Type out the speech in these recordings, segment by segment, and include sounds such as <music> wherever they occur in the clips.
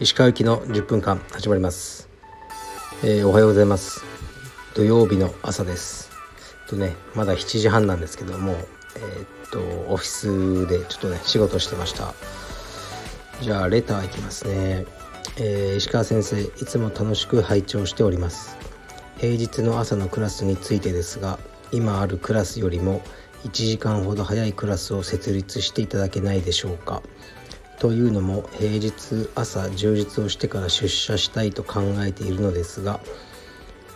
石川行きの10分間始まります、えー、おはようございます。土曜日の朝です。とねまだ7時半なんですけどもえー、っとオフィスでちょっとね仕事してました。じゃあレターいきますね、えー、石川先生いつも楽しく拝聴しております。平日の朝のクラスについてですが今あるクラスよりも1時間ほど早いクラスを設立していただけないでしょうか。というのも平日朝充実をしてから出社したいと考えているのですが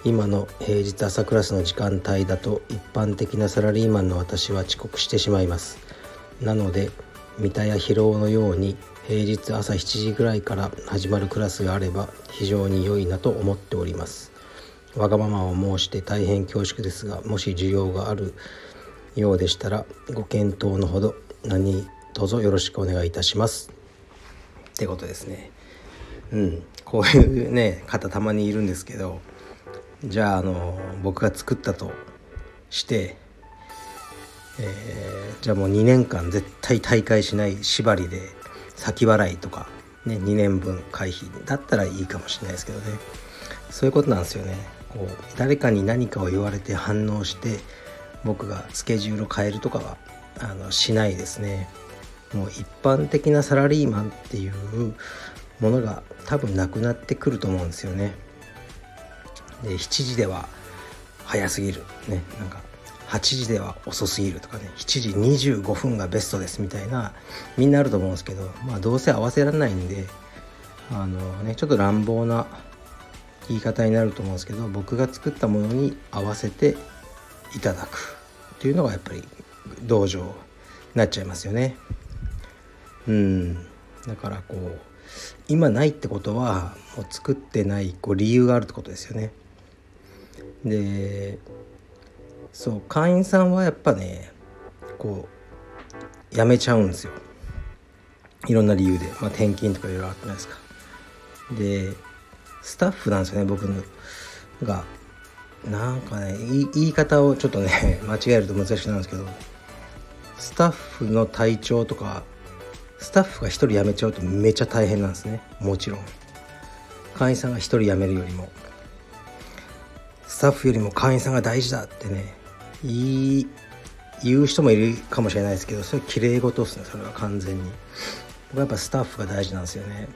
今の平日朝クラスの時間帯だと一般的なサラリーマンの私は遅刻してしまいます。なので三田や疲労のように平日朝7時ぐらいから始まるクラスがあれば非常に良いなと思っております。わがままを申して大変恐縮ですがもし需要があるようでしたらご検討のほど何卒よろしくお願いいたします。ってことですね。うん。こういうね方たまにいるんですけどじゃああの僕が作ったとして、えー、じゃあもう2年間絶対大会しない縛りで先払いとか、ね、2年分回避だったらいいかもしれないですけどね。そういうことなんですよね。こう誰かに何かを言われて反応して僕がスケジュールを変えるとかはあのしないですね。もう一般的なサラリーマンっていうものが多分なくなってくると思うんですよね。で7時では早すぎる。ね。なんか8時では遅すぎるとかね。7時25分がベストですみたいなみんなあると思うんですけどまあどうせ合わせられないんであのねちょっと乱暴な言い方になると思うんですけど僕が作ったものに合わせていただくっていうのがやっぱり道場になっちゃいますよね。うん。だからこう今ないってことはもう作ってないこう理由があるってことですよね。でそう会員さんはやっぱねこう辞めちゃうんですよ。いろんな理由で、まあ、転勤とかいろいろあってないですか。でスタッフなんですよね僕のが。なんかね言い方をちょっとね <laughs> 間違えると難しくなるんですけどスタッフの体調とかスタッフが1人辞めちゃうとめっちゃ大変なんですね。もちろん。会員さんが1人辞めるよりも。スタッフよりも会員さんが大事だってね言い言う人もいるかもしれないですけどそれきれい事ですねそれは完全に。僕はやっぱスタッフが大事なんですよね。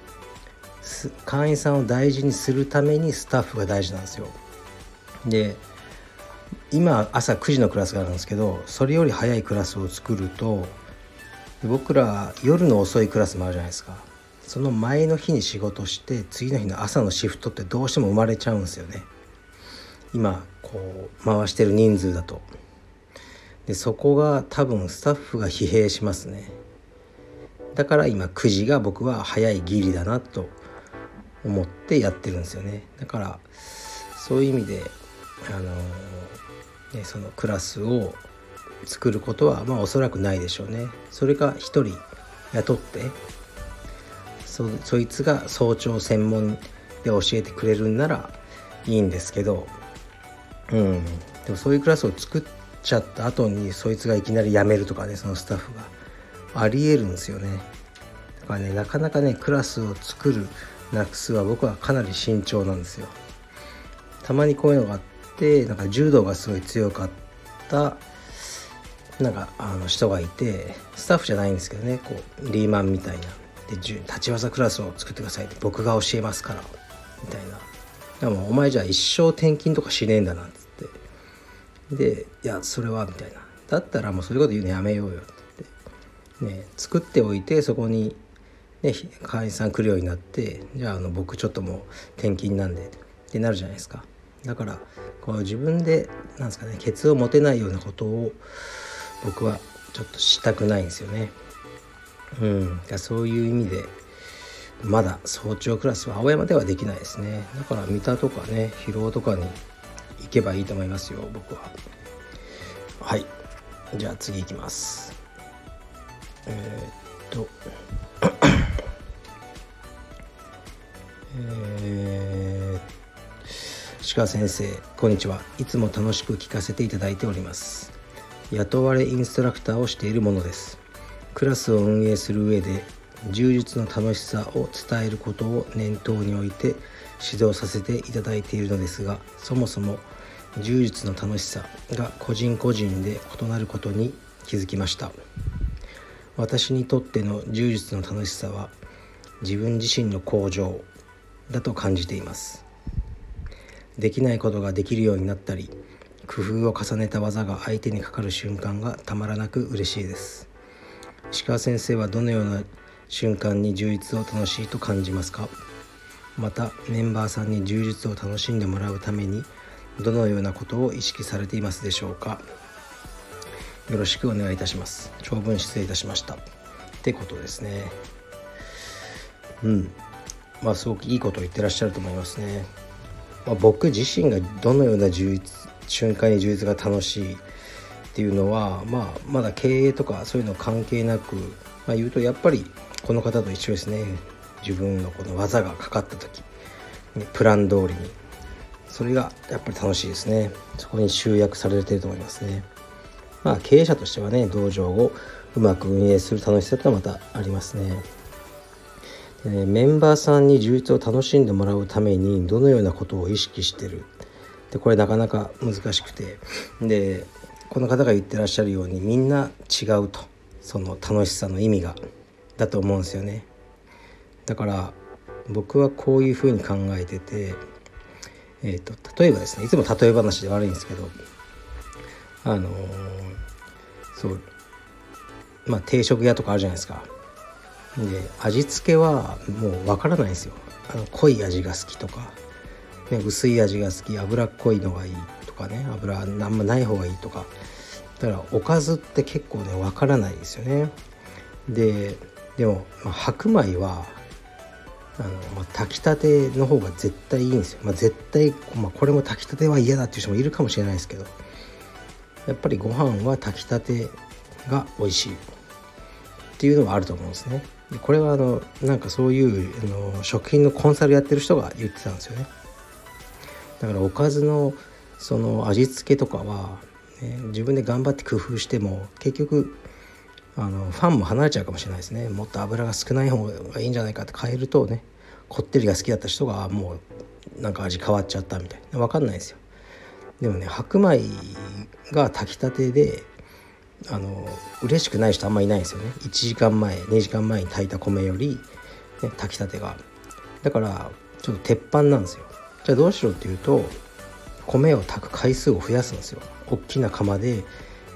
会員さんを大事にするためにスタッフが大事なんですよ。で今朝9時のクラスがあるんですけどそれより早いクラスを作ると僕ら夜の遅いクラスもあるじゃないですか。その前の日に仕事して次の日の朝のシフトってどうしても生まれちゃうんですよね。今こう回してる人数だと。でそこが多分スタッフが疲弊しますね。だから今9時が僕は早いギリだなと思ってやってるんですよね。だからそういう意味であのねそのクラスを作ることはまあおそらくないでしょうね。それか1人雇ってそそいつが早朝専門で教えてくれるんならいいんですけどうん。でもそういうクラスを作っちゃった後にそいつがいきなり辞めるとかねそのスタッフがありえるんですよね。だからねなかなかねクラスを作るなくすは僕はかなり慎重なんですよ。たまにこういうのがあってなんか柔道がすごい強かったなんかあの人がいてスタッフじゃないんですけどねこうリーマンみたいな。で立ち技クラスを作ってくださいって僕が教えますからみたいな。でもお前じゃあ一生転勤とかしねえんだなっつって。でいやそれはみたいな。だったらもうそういうこと言うのやめようよって。ね作っておいてそこにね会員さん来るようになってじゃああの僕ちょっともう転勤なんでってなるじゃないですか。だからこう自分でなんですかねケツを持てないようなことを僕はちょっとしたくないんですよね。うん、そういう意味でまだ早朝クラスは青山ではできないですね。だから三田とかね広尾とかに行けばいいと思いますよ僕は。はい。じゃあ次行きます。えー、っと。<clears throat> えー、鹿先生こんにちは。いつも楽しく聞かせていただいております。雇われインストラクターをしているものです。クラスを運営する上で充実の楽しさを伝えることを念頭に置いて指導させていただいているのですがそもそも充実の楽しさが個人個人で異なることに気づきました。私にとっての充実の楽しさは自分自身の向上だと感じています。できないことができるようになったり工夫を重ねた技が相手にかかる瞬間がたまらなく嬉しいです。石川先生はどのような瞬間に充実を楽しいと感じますか？またメンバーさんに充実を楽しんでもらうためにどのようなことを意識されていますでしょうか？よろしくお願いいたします。長文失礼いたしました。ってことですね。うん。まあすごくいいことを言ってらっしゃると思いますね、まあ、僕自身がどのような充実瞬間に充実が楽しいっていうのは、まあ、まだ経営とかそういうの関係なく、まあ、言うとやっぱりこの方と一緒ですね。自分のこの技がかかった時プラン通りに。それがやっぱり楽しいですね。そこに集約されてると思いますね。まあ経営者としてはね道場をうまく運営する楽しさとはまたありますね。でねメンバーさんに充実を楽しんでもらうためにどのようなことを意識してる？でこれなかなか難しくて。でこの方が言ってらっしゃるようにみんな違うと。その楽しさの意味が。だと思うんですよね。だから僕はこういうふうに考えてて、えーと、例えばですねいつも例え話で悪いんですけどあのー、そうまあ定食屋とかあるじゃないですか。で味付けはもうわからないんですよ。あの濃い味が好きとかね、薄い味が好き脂っこいのがいいとかね油あんまない方がいいとか。だからおかずって結構ねわからないですよね。ででも、まあ、白米はあの、まあ、炊きたての方が絶対いいんですよ、まあ、絶対、まあ、これも炊きたては嫌だっていう人もいるかもしれないですけど。やっぱりご飯は炊きたてが美味しいっていうのはあると思うんですね。これはあのなんかそういうあの食品のコンサルやってる人が言ってたんですよね。だからおかずのその味付けとかは、ね、自分で頑張って工夫しても結局あのファンも離れちゃうかもしれないですね。もっと油が少ない方がいいんじゃないかって変えるとねこってりが好きだった人がもうなんか味変わっちゃったみたいな。分かんないですよ。でもね白米が炊きたてであの嬉しくない人あんまりいないんですよね。1時間前2時間前に炊いた米より、ね、炊きたてが。だからちょっと鉄板なんですよ。じゃあどうしろっていうと米を炊く回数を増やすんですよ。大きな釜で、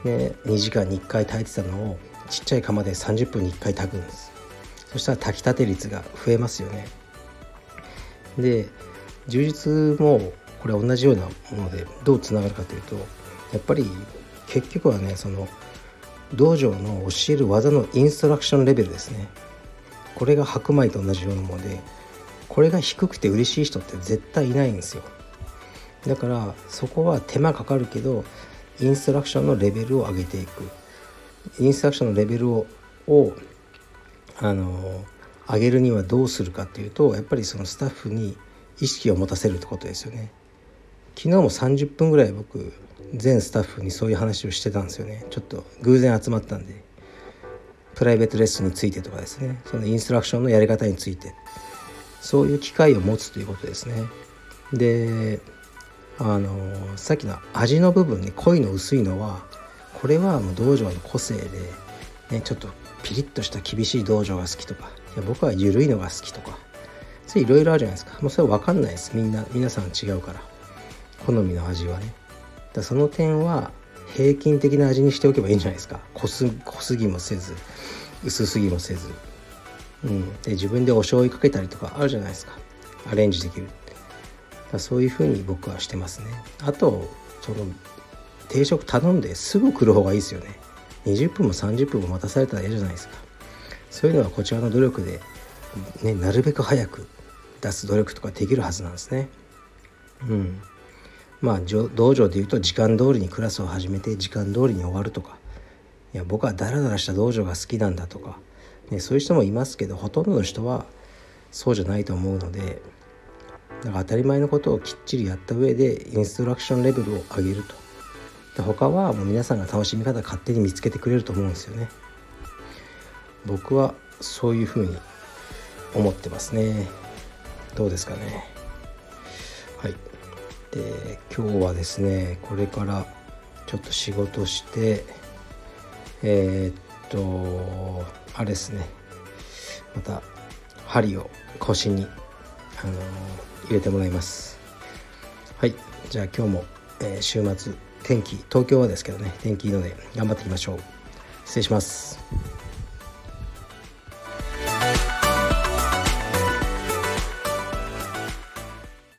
ね、2時間に1回炊いてたのをちっちゃい釜で30分に1回炊くんです。そしたら炊きたて率が増えますよね。で充実もこれ同じようなものでどうつながるかというとやっぱり結局はねその道場の教える技のインストラクションレベルですね。これが白米と同じようなものでこれが低くて嬉しい人って絶対いないんですよ。だからそこは手間かかるけどインストラクションのレベルを上げていく。インストラクションのレベルをあの上げるにはどうするかっていうとやっぱりそのスタッフに意識を持たせるってことですよね。昨日も30分ぐらい僕全スタッフにそういう話をしてたんですよね。ちょっと偶然集まったんでプライベートレッスンについてとかですね。そのインストラクションのやり方について。そういう機会を持つということですね。であのさっきの味の部分ね濃いの薄いのはこれはもう道場の個性で、ね、ちょっとピリッとした厳しい道場が好きとかいや僕は緩いのが好きとかそれいろいろあるじゃないですか。もうそれは分かんないです。みんな皆さん違うから。好みの味はね。だその点は平均的な味にしておけばいいんじゃないですか。濃す濃すぎもせず薄すぎもせず、うん、で自分でお醤油かけたりとかあるじゃないですか。アレンジできるだそういうふうに僕はしてますね。あとその定食頼んですぐ来る方がいいですよね。20分も30分も待たされたら嫌じゃないですか。そういうのはこちらの努力で、ね、なるべく早く出す努力とかできるはずなんですね。うん。まあ道場でいうと時間通りにクラスを始めて時間通りに終わるとか。いや僕はダラダラした道場が好きなんだとか、ね、そういう人もいますけどほとんどの人はそうじゃないと思うのでだから当たり前のことをきっちりやった上でインストラクションレベルを上げると。で他はもう皆さんが楽しみ方勝手に見つけてくれると思うんですよね。僕はそういうふうに思ってますね。どうですかね。はい。で今日はですねこれからちょっと仕事してえー、っとあれですねまた針を腰にあの入れてもらいます。はいじゃあ今日も、えー、週末天気東京はですけどね天気いいので頑張っていきましょう。失礼します。